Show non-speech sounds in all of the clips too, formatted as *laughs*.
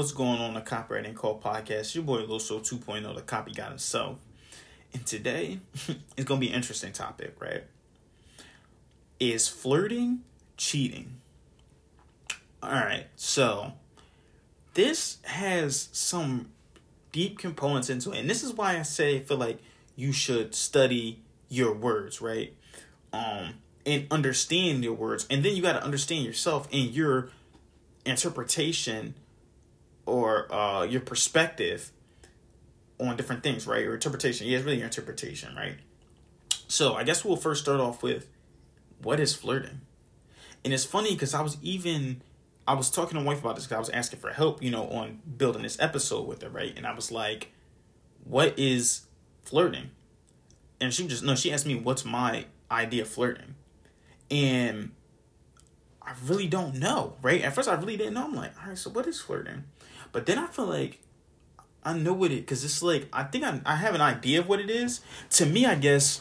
What's going on the Copywriting Call podcast? Your boy Loso 2.0, the copy guy himself. And today *laughs* it's gonna be an interesting topic, right? Is flirting cheating? Alright, so this has some deep components into it. And this is why I say I feel like you should study your words, right? Um and understand your words. And then you gotta understand yourself and your interpretation or uh, your perspective on different things, right? Your interpretation. Yeah, it's really your interpretation, right? So I guess we'll first start off with what is flirting? And it's funny because I was even I was talking to my wife about this because I was asking for help, you know, on building this episode with her, right? And I was like, what is flirting? And she just no, she asked me what's my idea of flirting. And I really don't know, right? At first I really didn't know. I'm like, all right, so what is flirting? But then I feel like I know what it because it's like I think I I have an idea of what it is. To me, I guess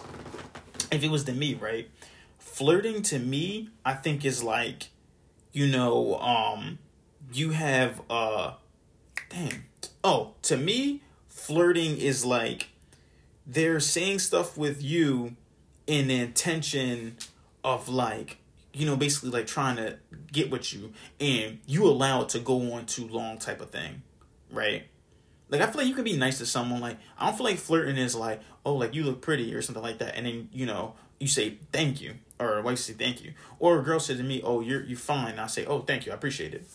if it was to me, right? Flirting to me, I think is like, you know, um, you have uh, damn. Oh, to me, flirting is like they're saying stuff with you in the intention of like you know, basically like trying to get with you and you allow it to go on too long type of thing. Right? Like I feel like you can be nice to someone. Like I don't feel like flirting is like, oh, like you look pretty or something like that, and then you know you say thank you, or a wife say thank you, or a girl says to me, oh, you're you're fine. And I say, oh, thank you, I appreciate it.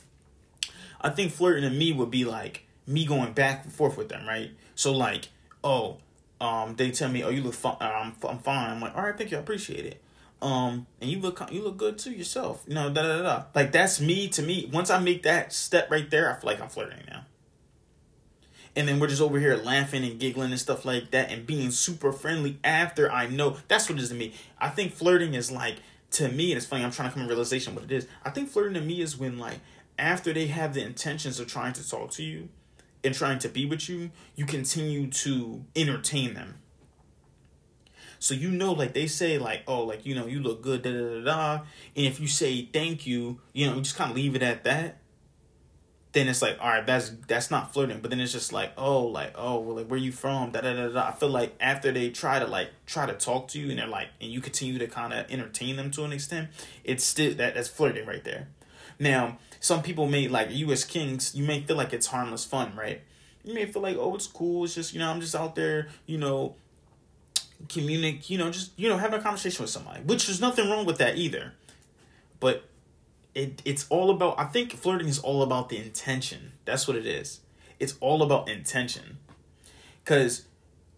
I think flirting to me would be like me going back and forth with them, right? So like, oh, um, they tell me, oh, you look fine. I'm I'm fine. I'm like, all right, thank you, I appreciate it um, and you look you look good too yourself. You know, da da da. Like that's me to me. Once I make that step right there, I feel like I'm flirting now. And then we're just over here laughing and giggling and stuff like that, and being super friendly after I know that's what it is to me. I think flirting is like to me, and it's funny. I'm trying to come to realization what it is. I think flirting to me is when like after they have the intentions of trying to talk to you and trying to be with you, you continue to entertain them so you know, like they say, like, oh, like, you know, you look good, da da da da. And if you say thank you, you know, just kind of leave it at that. Then it's like, all right, that's that's not flirting. But then it's just like, oh, like, oh, well, like, where you from? Da da da da. I feel like after they try to like try to talk to you, and they're like, and you continue to kind of entertain them to an extent, it's still that that's flirting right there. Now, some people may like you as kings, you may feel like it's harmless fun, right? You may feel like, oh, it's cool. It's just you know, I'm just out there, you know, communicate, you know, just you know, having a conversation with somebody, which there's nothing wrong with that either. But it it's all about. I think flirting is all about the intention. That's what it is. It's all about intention, because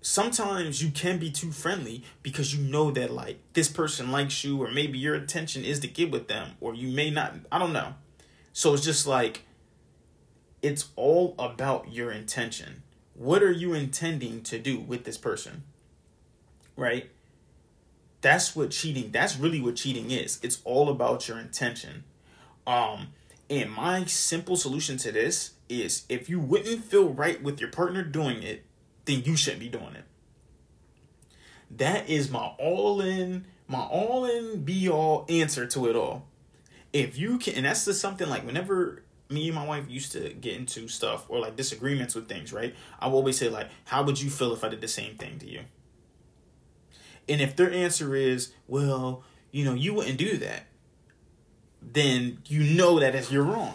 sometimes you can be too friendly because you know that like this person likes you, or maybe your intention is to get with them, or you may not. I don't know. So it's just like it's all about your intention. What are you intending to do with this person? Right? That's what cheating, that's really what cheating is. It's all about your intention. Um, and my simple solution to this is if you wouldn't feel right with your partner doing it, then you shouldn't be doing it. That is my all in, my all in be all answer to it all. If you can, and that's just something like whenever me and my wife used to get into stuff or like disagreements with things, right? I will always say like, how would you feel if I did the same thing to you? And if their answer is, well, you know, you wouldn't do that, then you know that if you're wrong.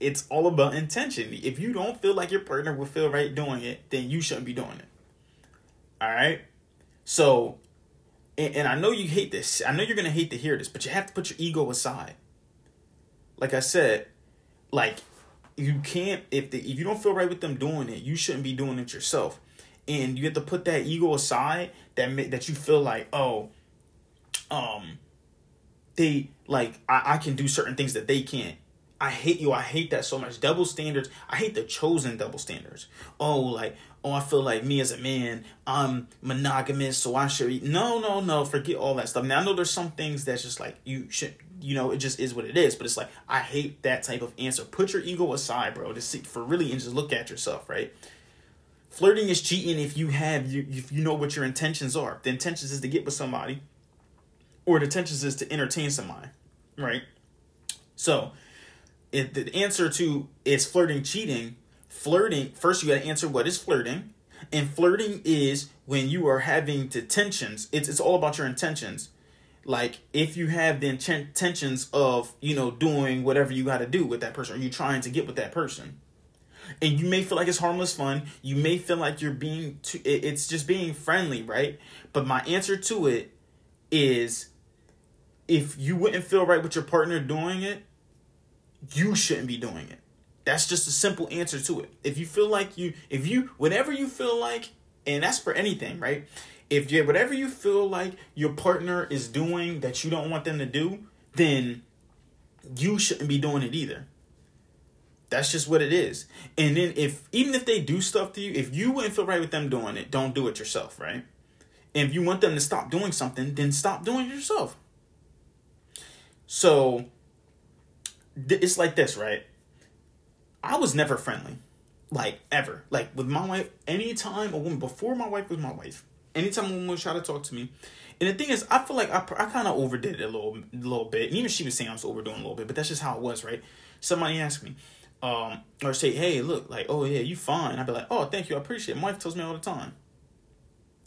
It's all about intention. If you don't feel like your partner will feel right doing it, then you shouldn't be doing it. All right? So, and, and I know you hate this. I know you're going to hate to hear this, but you have to put your ego aside. Like I said, like you can't if the, if you don't feel right with them doing it, you shouldn't be doing it yourself and you have to put that ego aside that that you feel like oh um they like I, I can do certain things that they can't. I hate you. I hate that so much. Double standards. I hate the chosen double standards. Oh like oh i feel like me as a man i'm monogamous so i should no no no forget all that stuff. Now i know there's some things that's just like you should you know it just is what it is but it's like i hate that type of answer. Put your ego aside bro to see for really and just look at yourself right Flirting is cheating if you have you if you know what your intentions are. The intentions is to get with somebody, or the intentions is to entertain somebody, right? So, it, the answer to is flirting cheating. Flirting first, you got to answer what is flirting, and flirting is when you are having the tensions. It's it's all about your intentions. Like if you have the intentions of you know doing whatever you got to do with that person, or you trying to get with that person and you may feel like it's harmless fun. You may feel like you're being too, it's just being friendly right? But my answer to it is if you wouldn't feel right with your partner doing it you shouldn't be doing it. That's just a simple answer to it. If you feel like you if you whatever you feel like and that's for anything right? If you whatever you feel like your partner is doing that you don't want them to do then you shouldn't be doing it either that's just what it is. And then if even if they do stuff to you, if you wouldn't feel right with them doing it, don't do it yourself, right? And if you want them to stop doing something, then stop doing it yourself. So it's like this, right? I was never friendly. Like ever. Like with my wife, anytime a woman before my wife was my wife, anytime a woman would try to talk to me. And the thing is, I feel like I, I kind of overdid it a little, little bit. And even she was saying I was overdoing a little bit, but that's just how it was, right? Somebody asked me, um, or say, hey, look, like, oh yeah, you fine. I'd be like, oh, thank you, I appreciate it. My wife tells me all the time.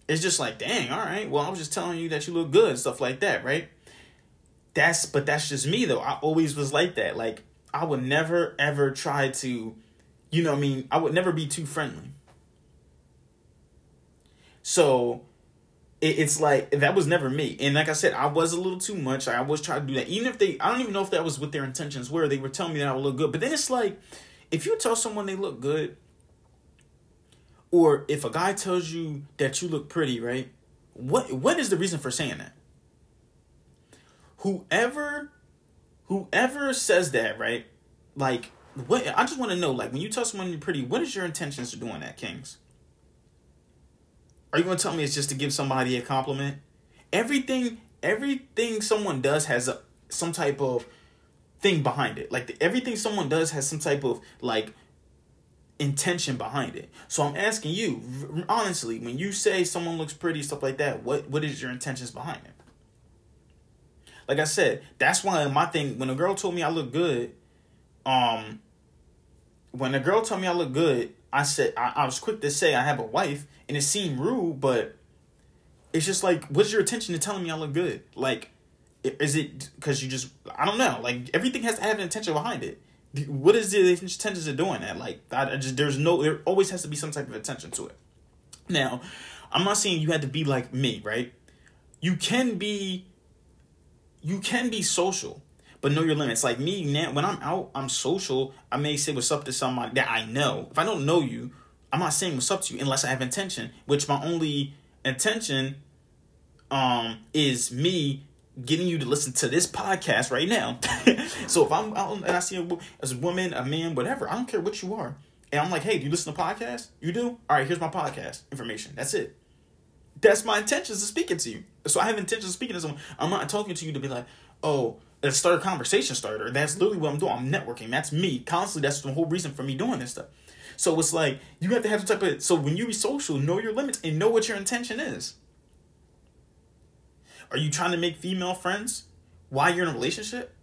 It's just like, dang, all right, well, I was just telling you that you look good, and stuff like that, right? That's, but that's just me though. I always was like that. Like, I would never ever try to, you know, I mean, I would never be too friendly. So, it's like that was never me. And like I said, I was a little too much. I was trying to do that. Even if they I don't even know if that was what their intentions were. They were telling me that I would look good. But then it's like if you tell someone they look good, or if a guy tells you that you look pretty, right? What what is the reason for saying that? Whoever whoever says that, right? Like what I just want to know, like when you tell someone you're pretty, what is your intentions of doing that, Kings? Are you going to tell me it's just to give somebody a compliment? Everything, everything someone does has a, some type of thing behind it. Like the, everything someone does has some type of like intention behind it. So I'm asking you, honestly, when you say someone looks pretty, stuff like that, what what is your intentions behind it? Like I said, that's why my thing. When a girl told me I look good, um, when a girl told me I look good, I said I, I was quick to say I have a wife, and it seemed rude, but it's just like, what's your intention to telling me I look good? Like, is it because you just I don't know? Like everything has to have an intention behind it. What is the intention of doing that? Like I, I just there's no there always has to be some type of attention to it. Now, I'm not saying you had to be like me, right? You can be you can be social but know your limits. Like me now, when I'm out, I'm social. I may say what's up to somebody that I know. If I don't know you, I'm not saying what's up to you unless I have intention. Which my only intention, um, is me getting you to listen to this podcast right now. *laughs* so if I'm out and I see a, as a woman, a man, whatever, I don't care what you are, and I'm like, hey, do you listen to podcasts? You do? All right, here's my podcast information. That's it. That's my intentions of speaking to you. So I have intentions of speaking to someone. I'm not talking to you to be like, oh, let's start a conversation starter. That's literally what I'm doing. I'm networking. That's me. Constantly, that's the whole reason for me doing this stuff. So it's like you have to have some type of so when you be social, know your limits and know what your intention is. Are you trying to make female friends while you're in a relationship?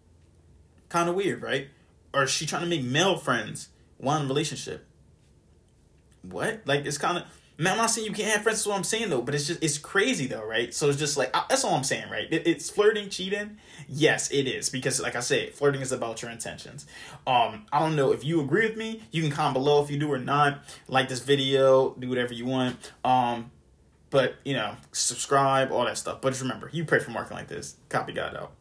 Kind of weird, right? Or is she trying to make male friends while in a relationship? What? Like it's kind of I'm not saying you can't have friends. That's what I'm saying though. But it's just it's crazy though, right? So it's just like that's all I'm saying, right? It, it's flirting, cheating. Yes, it is because, like I said, flirting is about your intentions. Um, I don't know if you agree with me. You can comment below if you do or not. Like this video, do whatever you want. Um, but you know, subscribe, all that stuff. But just remember, you pray for marketing like this. Copy God out.